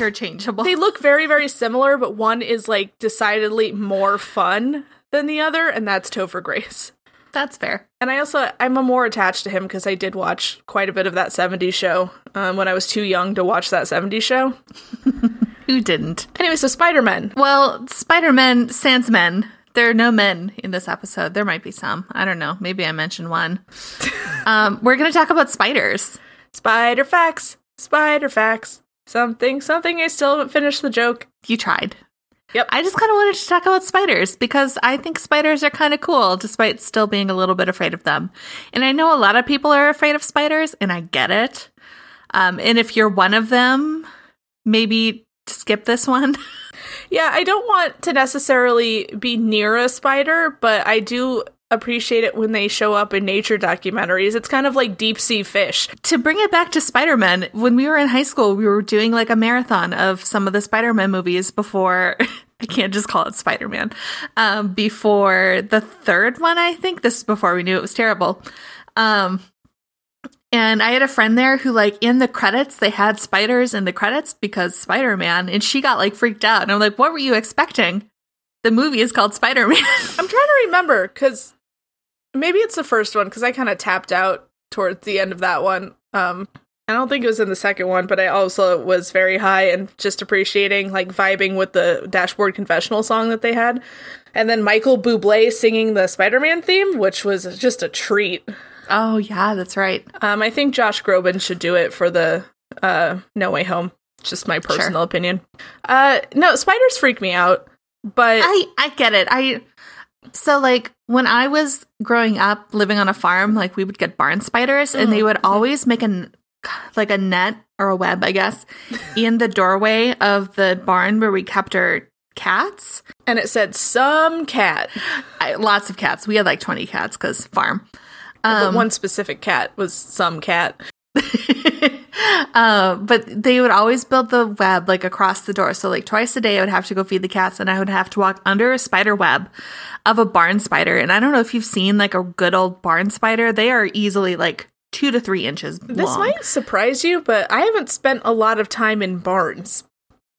interchangeable. They look very, very similar, but one is like decidedly more fun than the other, and that's Topher Grace. That's fair. And I also I'm more attached to him because I did watch quite a bit of that 70s show um, when I was too young to watch that 70s show. Who didn't? Anyway, so Spider Man. Well, Spider Man, sans men. There are no men in this episode. There might be some. I don't know. Maybe I mentioned one. um, we're going to talk about spiders. Spider facts. Spider facts. Something, something. I still haven't finished the joke. You tried. Yep. I just kind of wanted to talk about spiders because I think spiders are kind of cool despite still being a little bit afraid of them. And I know a lot of people are afraid of spiders and I get it. Um, and if you're one of them, maybe skip this one. Yeah, I don't want to necessarily be near a spider, but I do appreciate it when they show up in nature documentaries. It's kind of like deep sea fish. to bring it back to Spider-Man, when we were in high school, we were doing like a marathon of some of the Spider-Man movies before I can't just call it Spider-Man. Um, before the third one, I think this is before we knew it was terrible. Um, and I had a friend there who, like, in the credits, they had spiders in the credits because Spider Man, and she got like freaked out. And I'm like, what were you expecting? The movie is called Spider Man. I'm trying to remember because maybe it's the first one because I kind of tapped out towards the end of that one. Um, I don't think it was in the second one, but I also was very high and just appreciating, like, vibing with the Dashboard Confessional song that they had. And then Michael Bublé singing the Spider Man theme, which was just a treat. oh, yeah, that's right. Um, I think Josh Groban should do it for the uh, No Way Home. Just my personal opinion. Uh, no, spiders freak me out, but I I get it. I so like when I was growing up living on a farm, like we would get barn spiders and they oh. would always make a, like a net or a web, I guess, in the doorway of the barn where we kept our cats. and it said some cat, I, lots of cats. We had like 20 cats cuz farm. but um, one specific cat was some cat. uh, but they would always build the web like across the door. So like twice a day, I would have to go feed the cats, and I would have to walk under a spider web of a barn spider. And I don't know if you've seen like a good old barn spider; they are easily like two to three inches This long. might surprise you, but I haven't spent a lot of time in barns.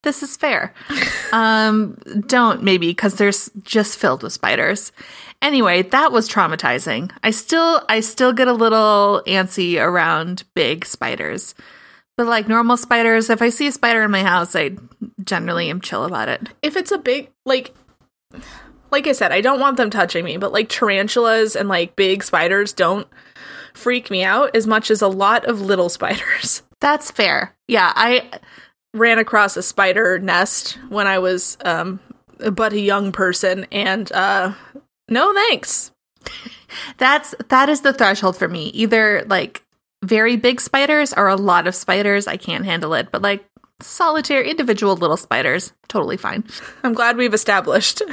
This is fair. um, don't maybe because there's just filled with spiders. Anyway, that was traumatizing. I still, I still get a little antsy around big spiders, but like normal spiders, if I see a spider in my house, I generally am chill about it. If it's a big like like I said, I don't want them touching me, but like tarantulas and like big spiders don't freak me out as much as a lot of little spiders. That's fair. Yeah, I Ran across a spider nest when I was um but a young person and uh no thanks. that's that is the threshold for me. Either like very big spiders or a lot of spiders, I can't handle it. But like solitary individual little spiders, totally fine. I'm glad we've established.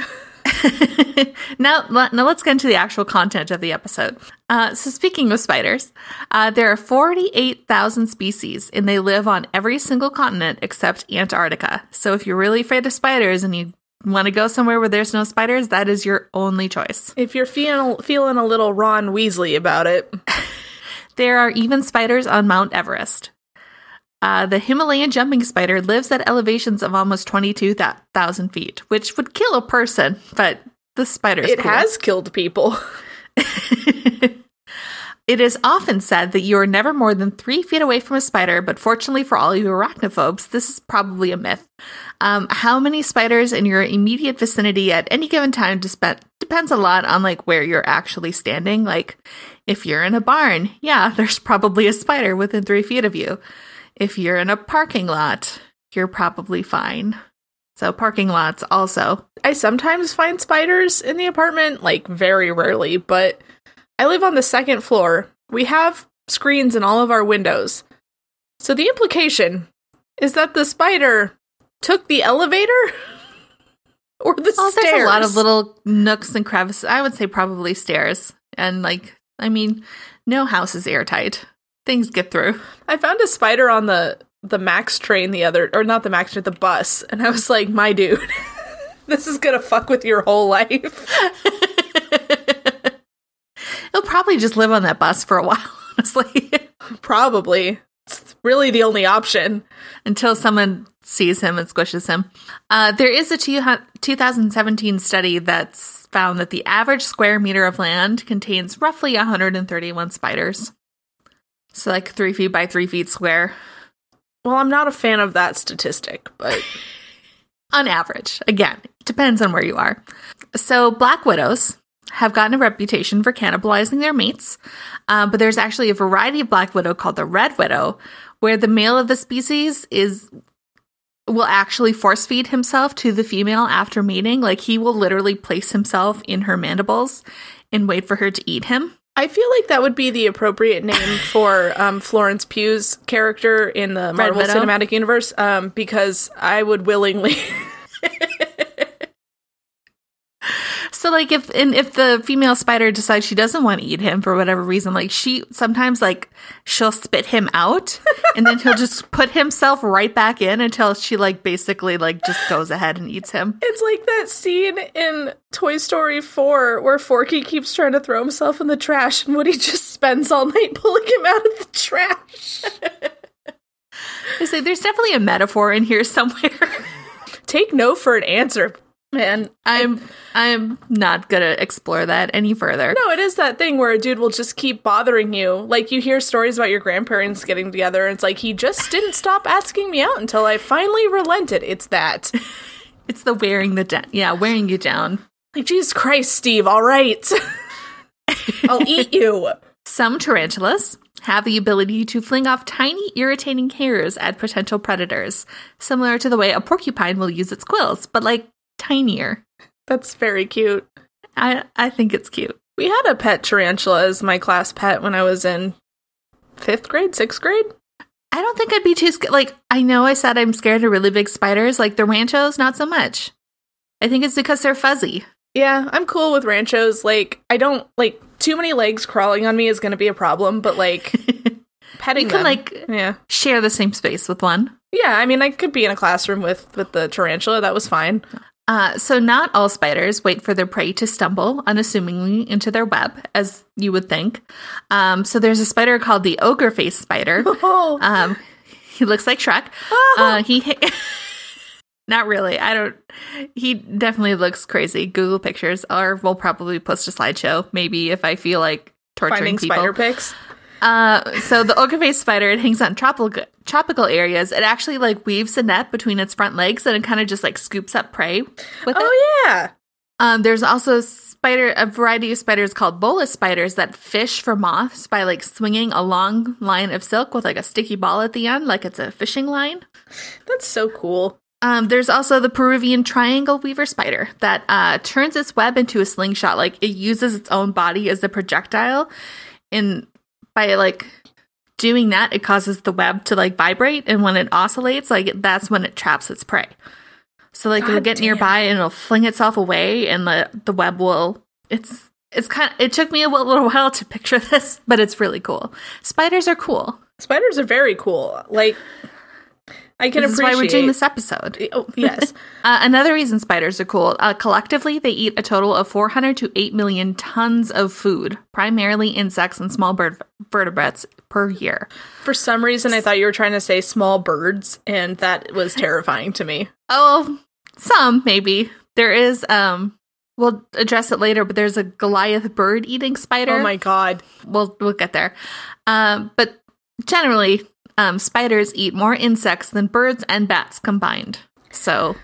now, now let's get into the actual content of the episode. Uh, so, speaking of spiders, uh, there are 48,000 species and they live on every single continent except Antarctica. So, if you're really afraid of spiders and you want to go somewhere where there's no spiders, that is your only choice. If you're feeling feeling a little Ron Weasley about it, There are even spiders on Mount Everest. Uh, the Himalayan jumping spider lives at elevations of almost 22,000 feet, which would kill a person, but the spider It cool. has killed people. It is often said that you are never more than three feet away from a spider, but fortunately for all you arachnophobes, this is probably a myth. Um, how many spiders in your immediate vicinity at any given time disp- depends a lot on like where you're actually standing. Like, if you're in a barn, yeah, there's probably a spider within three feet of you. If you're in a parking lot, you're probably fine. So parking lots also. I sometimes find spiders in the apartment, like very rarely, but I live on the second floor. We have screens in all of our windows. So the implication is that the spider took the elevator or the Oh, stairs. there's a lot of little nooks and crevices. I would say probably stairs. And like, I mean, no house is airtight. Things get through. I found a spider on the the Max train the other or not the Max train, the bus, and I was like, "My dude, this is going to fuck with your whole life." He'll probably just live on that bus for a while, honestly. Probably. It's really the only option. until someone sees him and squishes him. Uh, there is a two, 2017 study that's found that the average square meter of land contains roughly 131 spiders. So, like three feet by three feet square Well, I'm not a fan of that statistic, but on average. Again, depends on where you are. So, black widows have gotten a reputation for cannibalizing their mates, uh, but there's actually a variety of black widow called the red widow, where the male of the species is will actually force feed himself to the female after mating. Like he will literally place himself in her mandibles and wait for her to eat him. I feel like that would be the appropriate name for um, Florence Pugh's character in the Marvel Cinematic Universe, um, because I would willingly. So like if and if the female spider decides she doesn't want to eat him for whatever reason, like she sometimes like she'll spit him out and then he'll just put himself right back in until she like basically like just goes ahead and eats him. It's like that scene in Toy Story 4 where Forky keeps trying to throw himself in the trash and Woody just spends all night pulling him out of the trash. I say there's definitely a metaphor in here somewhere. Take no for an answer, man. I'm I'm not gonna explore that any further. No, it is that thing where a dude will just keep bothering you. Like you hear stories about your grandparents getting together, and it's like he just didn't stop asking me out until I finally relented. It's that. It's the wearing the down yeah, wearing you down. Like Jesus Christ, Steve. All right, I'll eat you. Some tarantulas have the ability to fling off tiny, irritating hairs at potential predators, similar to the way a porcupine will use its quills, but like tinier. That's very cute. I I think it's cute. We had a pet tarantula as my class pet when I was in fifth grade, sixth grade. I don't think I'd be too scared. Like I know I said I'm scared of really big spiders, like the ranchos, not so much. I think it's because they're fuzzy. Yeah, I'm cool with ranchos. Like, I don't like too many legs crawling on me is going to be a problem, but like petting You can them- like yeah, share the same space with one. yeah. I mean, I could be in a classroom with with the tarantula. That was fine. Uh, so, not all spiders wait for their prey to stumble unassumingly into their web, as you would think. Um, so, there's a spider called the ogre face spider. Oh, Um, he looks like Shrek. Uh, he, not really. I don't. He definitely looks crazy. Google pictures, or we'll probably post a slideshow. Maybe if I feel like torturing finding people. spider pics. Uh, so the ogre face spider, it hangs out in tropical tropical areas. It actually like weaves a net between its front legs, and it kind of just like scoops up prey with it. Oh yeah, Um, there's also spider a variety of spiders called bolas spiders that fish for moths by like swinging a long line of silk with like a sticky ball at the end, like it's a fishing line. that's so cool. Um, there's also the Peruvian triangle weaver spider that uh, turns its web into a slingshot. Like it uses its own body as a projectile, and by like doing that, it causes the web to like vibrate, and when it oscillates, like that's when it traps its prey. So like it'll get damn. nearby and it'll fling itself away, and the the web will. It's it's kind. Of, it took me a little while to picture this, but it's really cool. Spiders are cool. Spiders are very cool. Like, I can This is appreciate. why we're doing this episode. Oh yes, Uh, another reason spiders are cool. Uh, collectively, they eat a total of 400 to 8 million tons of food, primarily insects and small bird vertebrates per year. for some reason I thought you were trying to say small birds, and that was terrifying to me. Oh, some maybe. There is um we'll address it later, but there's a Goliath bird eating spider. Oh my god. We'll we'll get there. Um but generally, um spiders eat more insects than birds and bats combined. So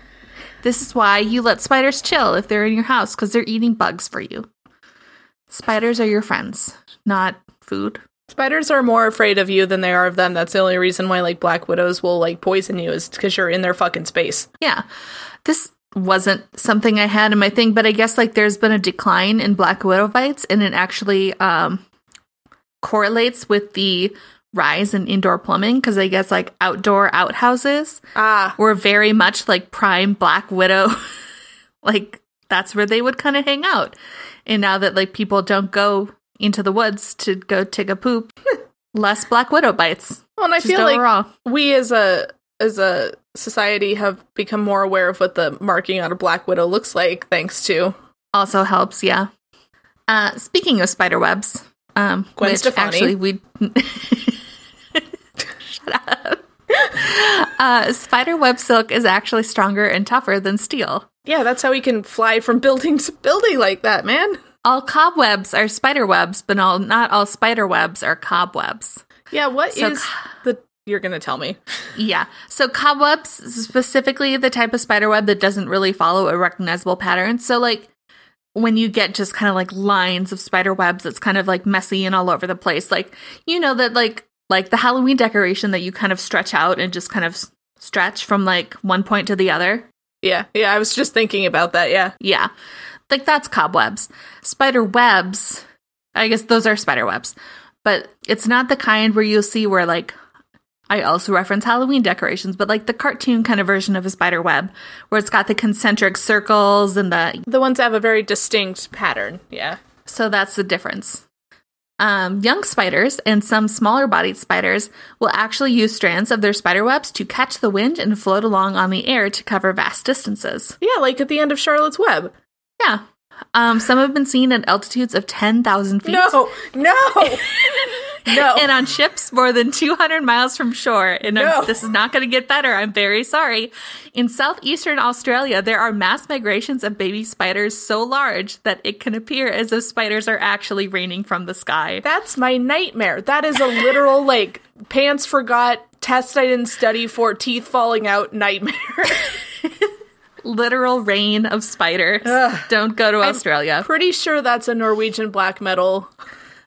this is why you let spiders chill if they're in your house cuz they're eating bugs for you. Spiders are your friends, not food. Spiders are more afraid of you than they are of them. That's the only reason why like black widows will like poison you is because you're in their fucking space. Yeah. This wasn't something I had in my thing, but I guess like there's been a decline in black widow bites and it actually um correlates with the rise in indoor plumbing because I guess like outdoor outhouses Ah, were very much like prime black widow like that's where they would kind of hang out. And now that like people don't go into the woods to go take a poop, less black widow bites. well, and I feel like we as a as a society have become more aware of what the marking on a black widow looks like thanks to also helps yeah uh speaking of spider webs um Gwen which Stefani. actually we shut up. Uh, spider web silk is actually stronger and tougher than steel. Yeah, that's how he can fly from building to building like that, man. All cobwebs are spider webs, but all, not all spider webs are cobwebs. Yeah, what is So- the you're gonna tell me. Yeah. So cobwebs, specifically the type of spider web that doesn't really follow a recognizable pattern. So like when you get just kind of like lines of spider webs, it's kind of like messy and all over the place. Like you know that like like the Halloween decoration that you kind of stretch out and just kind of stretch from like one point to the other. Yeah, yeah, I was just thinking about that, yeah. Yeah. Like that's cobwebs. Spider webs, I guess those are spider webs. But it's not the kind where you'll see where like I also reference Halloween decorations, but like the cartoon kind of version of a spider web where it's got the concentric circles and the The ones that have a very distinct pattern, yeah. so that's the difference. Um, young spiders and some smaller bodied spiders will actually use strands of their spider webs to catch the wind and float along on the air to cover vast distances. Yeah, like at the end of Charlotte's Web. Yeah. Um, some have been seen at altitudes of 10,000 feet. No, no, no. And on ships more than 200 miles from shore. And No. this is not going to get better. I'm very sorry. In southeastern Australia, there are mass migrations of baby spiders so large that it can appear as if spiders are actually raining from the sky. That's my nightmare. That is a literal like pants forgot, test I didn't study for, teeth falling out nightmare. Literal rain of spiders. Don't go to Australia. Pretty sure that's a Norwegian black metal,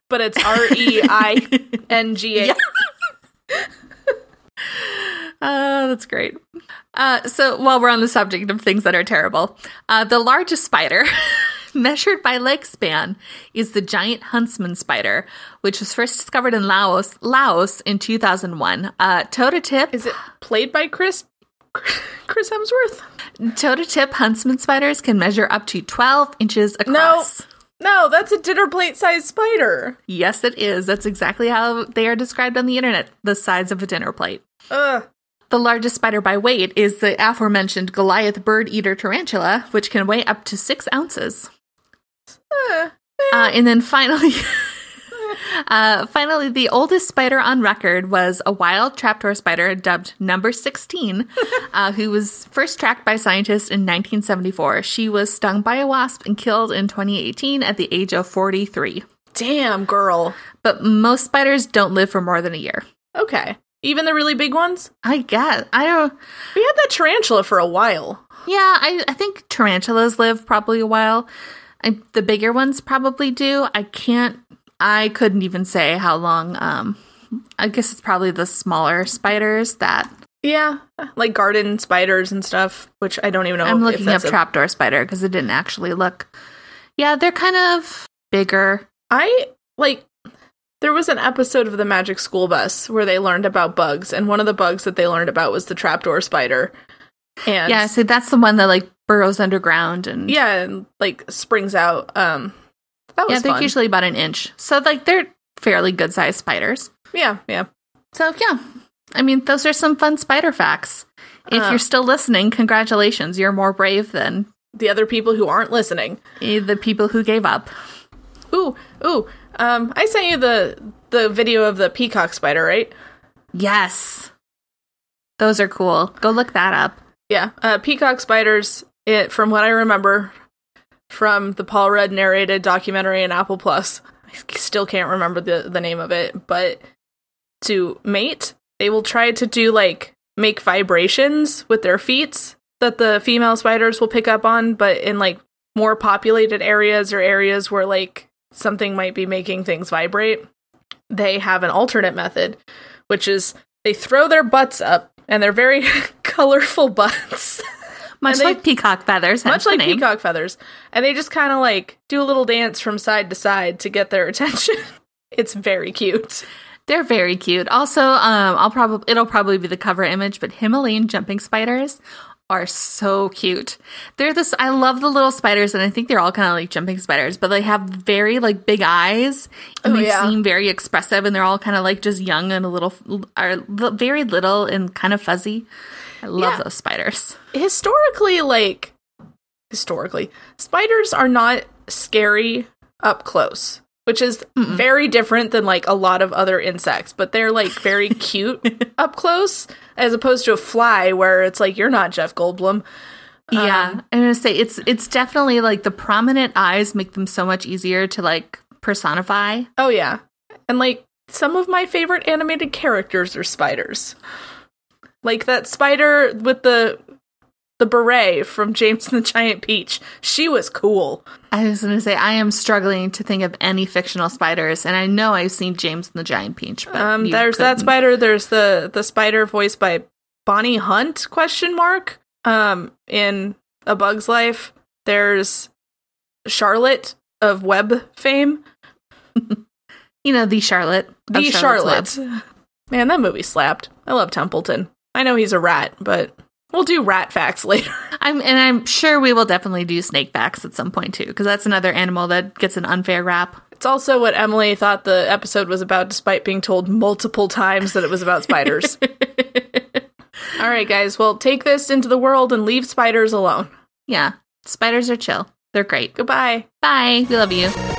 but it's R E I N G A. Oh, that's great. Uh, so, while we're on the subject of things that are terrible, uh, the largest spider, measured by leg span, is the giant huntsman spider, which was first discovered in Laos, Laos in 2001. Uh, toe to tip, Is it played by Chris Chris Hemsworth? toe to tip huntsman spiders can measure up to 12 inches across. No, that's a dinner plate sized spider. Yes, it is. That's exactly how they are described on the internet the size of a dinner plate. Ugh. The largest spider by weight is the aforementioned Goliath bird eater tarantula, which can weigh up to six ounces. Uh, and then finally, uh, finally, the oldest spider on record was a wild trapdoor spider dubbed Number 16, uh, who was first tracked by scientists in 1974. She was stung by a wasp and killed in 2018 at the age of 43. Damn, girl. But most spiders don't live for more than a year. Okay. Even the really big ones? I guess. I don't. We had that tarantula for a while. Yeah, I, I think tarantulas live probably a while. I, the bigger ones probably do. I can't. I couldn't even say how long. Um, I guess it's probably the smaller spiders that Yeah, like garden spiders and stuff, which I don't even know. I'm looking up. a- Trapdoor spider because it didn't actually look. Yeah, they're kind of bigger. I like. There was an episode of the Magic School Bus where they learned about bugs, and one of the bugs that they learned about was the trapdoor spider. And Yeah, so that's the one that like burrows underground and yeah, and like springs out. Um, that was yeah, they're fun. usually about an inch. So like they're fairly good sized spiders. yeah, yeah. So yeah, I mean those are some fun spider facts. If Uh. you're still listening, congratulations, you're more brave than The other people who aren't listening. eh, the people who gave up. Ooh, ooh. Um, I sent you the the video of the peacock spider, right? Yes, those are cool. Go look that up. Yeah, uh, peacock spiders. It from what I remember from the Paul Rudd narrated documentary in Apple Plus. I still can't remember the the name of it, but to mate, they will try to do like make vibrations with their feet that the female spiders will pick up on, but in like more populated areas or areas where like something might be making things vibrate, they have an alternate method, which is they throw their butts up and they're very colorful butts. Much they- like peacock feathers, much like name. peacock feathers and they just kind of like do a little dance from side to side to get their attention it's very cute They're very cute. Also, um, I'll probably it'll probably be the cover image, but Himalayan jumping spiders are so cute. They're this. I love the little spiders, and I think they're all kind of like jumping spiders, but they have very like big eyes, and Oh, they yeah. seem very expressive, and they're all kind of like just young and a little are very little and kind of fuzzy. I love Yeah. those spiders. historically like historically spiders are not scary up close which is Mm-mm. very different than like a lot of other insects, but they're like very cute up close as opposed to a fly where it's like you're not Jeff Goldblum. Yeah, Um, I'm gonna say it's it's definitely like the prominent eyes make them so much easier to like personify. Oh yeah. And like some of my favorite animated characters are spiders. Like that spider with the the beret from James and the Giant Peach. She was cool. I was gonna say I am struggling to think of any fictional spiders, and I know I've seen James and the Giant Peach. But Um there's that couldn't. spider, there's the the spider voiced by Bonnie Hunt question mark um in A Bug's Life. There's Charlotte of Web fame. You know the Charlotte, The Charlotte. Man, that movie slapped. I love Templeton. I know he's a rat, but we'll do rat facts later. I'm and I'm sure we will definitely do snake facts at some point too, because that's another animal that gets an unfair rap. It's also what Emily thought the episode was about, despite being told multiple times that it was about spiders. All right, guys. Well, take this into the world and leave spiders alone. Yeah, spiders are chill. They're great. Goodbye. Bye. We love you.